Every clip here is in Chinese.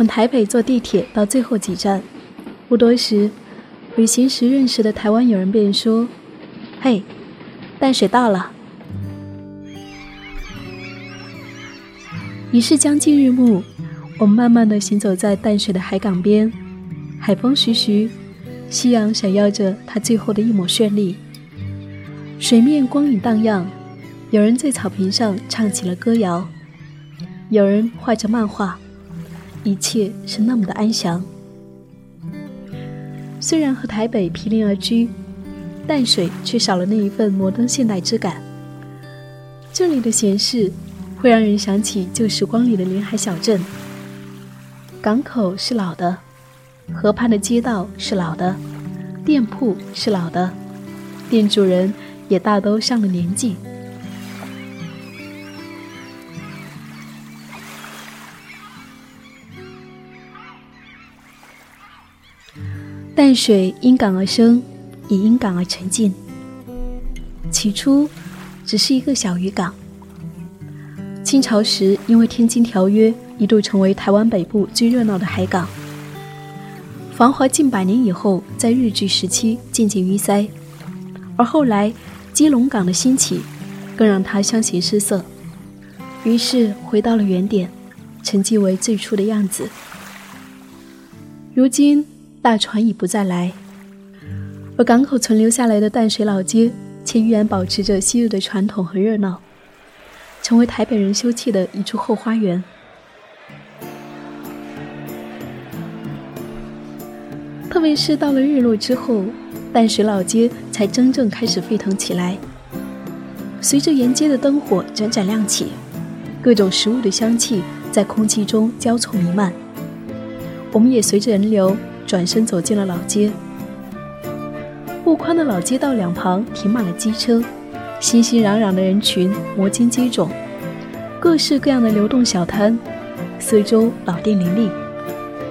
从台北坐地铁到最后几站，不多时，旅行时认识的台湾友人便说：“嘿，淡水到了。”已是将近日暮，我们慢慢的行走在淡水的海港边，海风徐徐，夕阳闪耀着它最后的一抹绚丽，水面光影荡漾，有人在草坪上唱起了歌谣，有人画着漫画，一切是那么的安详。虽然和台北毗邻而居，淡水却少了那一份摩登现代之感。这里的闲适。会让人想起旧时光里的临海小镇。港口是老的，河畔的街道是老的，店铺是老的，店主人也大都上了年纪。淡水因港而生，也因港而沉静。起初，只是一个小渔港。清朝时，因为《天津条约》，一度成为台湾北部最热闹的海港。繁华近百年以后，在日据时期渐渐淤塞，而后来基隆港的兴起，更让它相形失色。于是回到了原点，沉寂为最初的样子。如今大船已不再来，而港口存留下来的淡水老街，却依然保持着昔日的传统和热闹。成为台北人休憩的一处后花园。特别是到了日落之后，淡水老街才真正开始沸腾起来。随着沿街的灯火盏盏亮起，各种食物的香气在空气中交错弥漫。我们也随着人流转身走进了老街。不宽的老街道两旁停满了机车。熙熙攘攘的人群，摩肩接踵，各式各样的流动小摊，四周老店林立，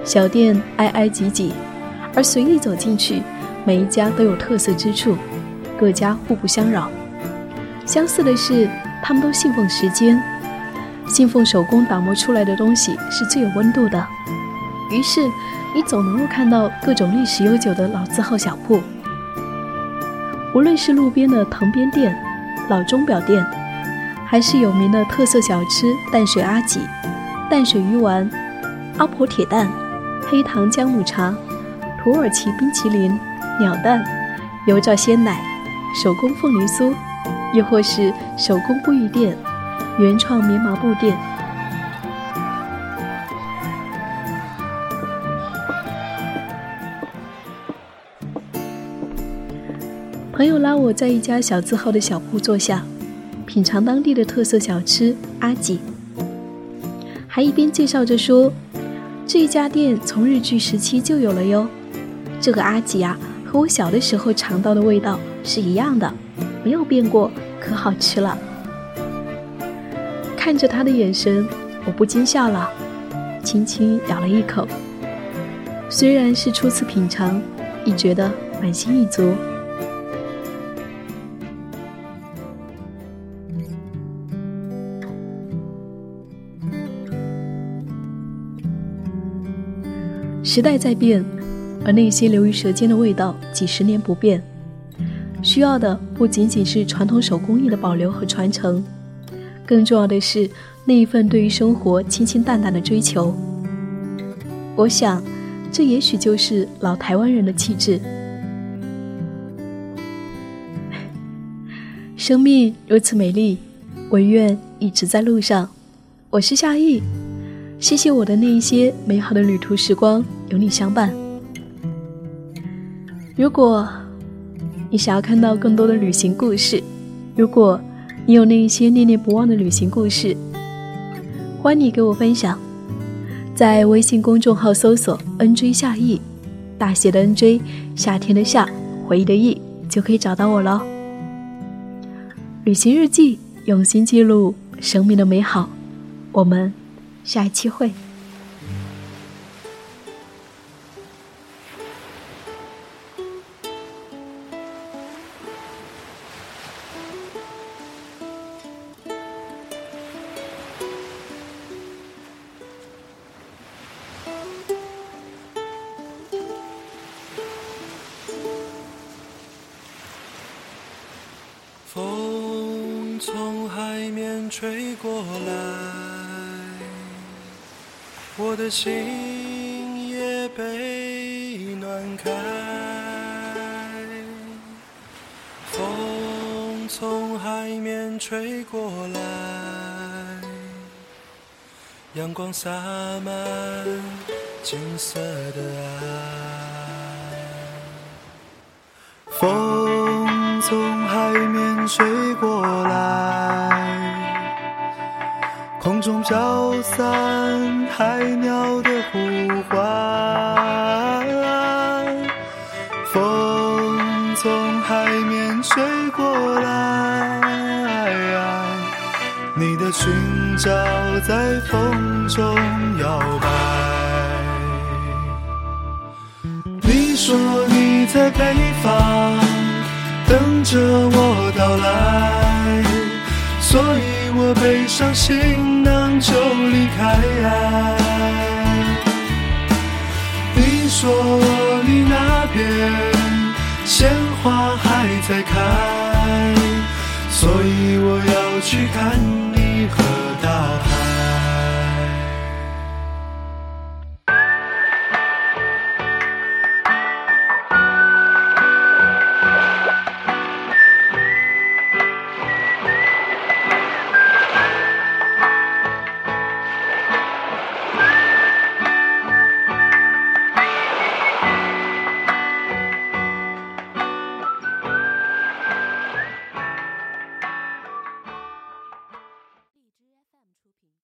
小店挨挨挤挤，而随意走进去，每一家都有特色之处，各家互不相扰。相似的是，他们都信奉时间，信奉手工打磨出来的东西是最有温度的。于是，你总能够看到各种历史悠久的老字号小铺，无论是路边的藤编店。老钟表店，还是有名的特色小吃淡水阿吉、淡水鱼丸、阿婆铁蛋、黑糖姜母茶、土耳其冰淇淋、鸟蛋、油炸鲜奶、手工凤梨酥，又或是手工布艺店、原创棉麻布店。朋友拉我在一家小字号的小铺坐下，品尝当地的特色小吃阿吉，还一边介绍着说：“这一家店从日据时期就有了哟。这个阿吉啊，和我小的时候尝到的味道是一样的，没有变过，可好吃了。”看着他的眼神，我不禁笑了，轻轻咬了一口。虽然是初次品尝，亦觉得满心意足。时代在变，而那些流于舌尖的味道几十年不变。需要的不仅仅是传统手工艺的保留和传承，更重要的是那一份对于生活清清淡淡的追求。我想，这也许就是老台湾人的气质。生命如此美丽，我愿一直在路上。我是夏意。谢谢我的那一些美好的旅途时光，有你相伴。如果你想要看到更多的旅行故事，如果你有那一些念念不忘的旅行故事，欢迎你给我分享。在微信公众号搜索 “nj 夏意”，大写的 “nj”，夏天的夏，回忆的忆，就可以找到我了。旅行日记，用心记录生命的美好。我们。下一期会。风从海面吹过来我的心也被暖开。风从海面吹过来，阳光洒满金色的爱。风从海面吹空中飘散海鸟的呼唤。风从海面吹过来，你的裙角在风中摇摆。你说你在北方等着我到来，所以我背上行囊就离开。你说你那边鲜花还在开，所以我要去看你和大海。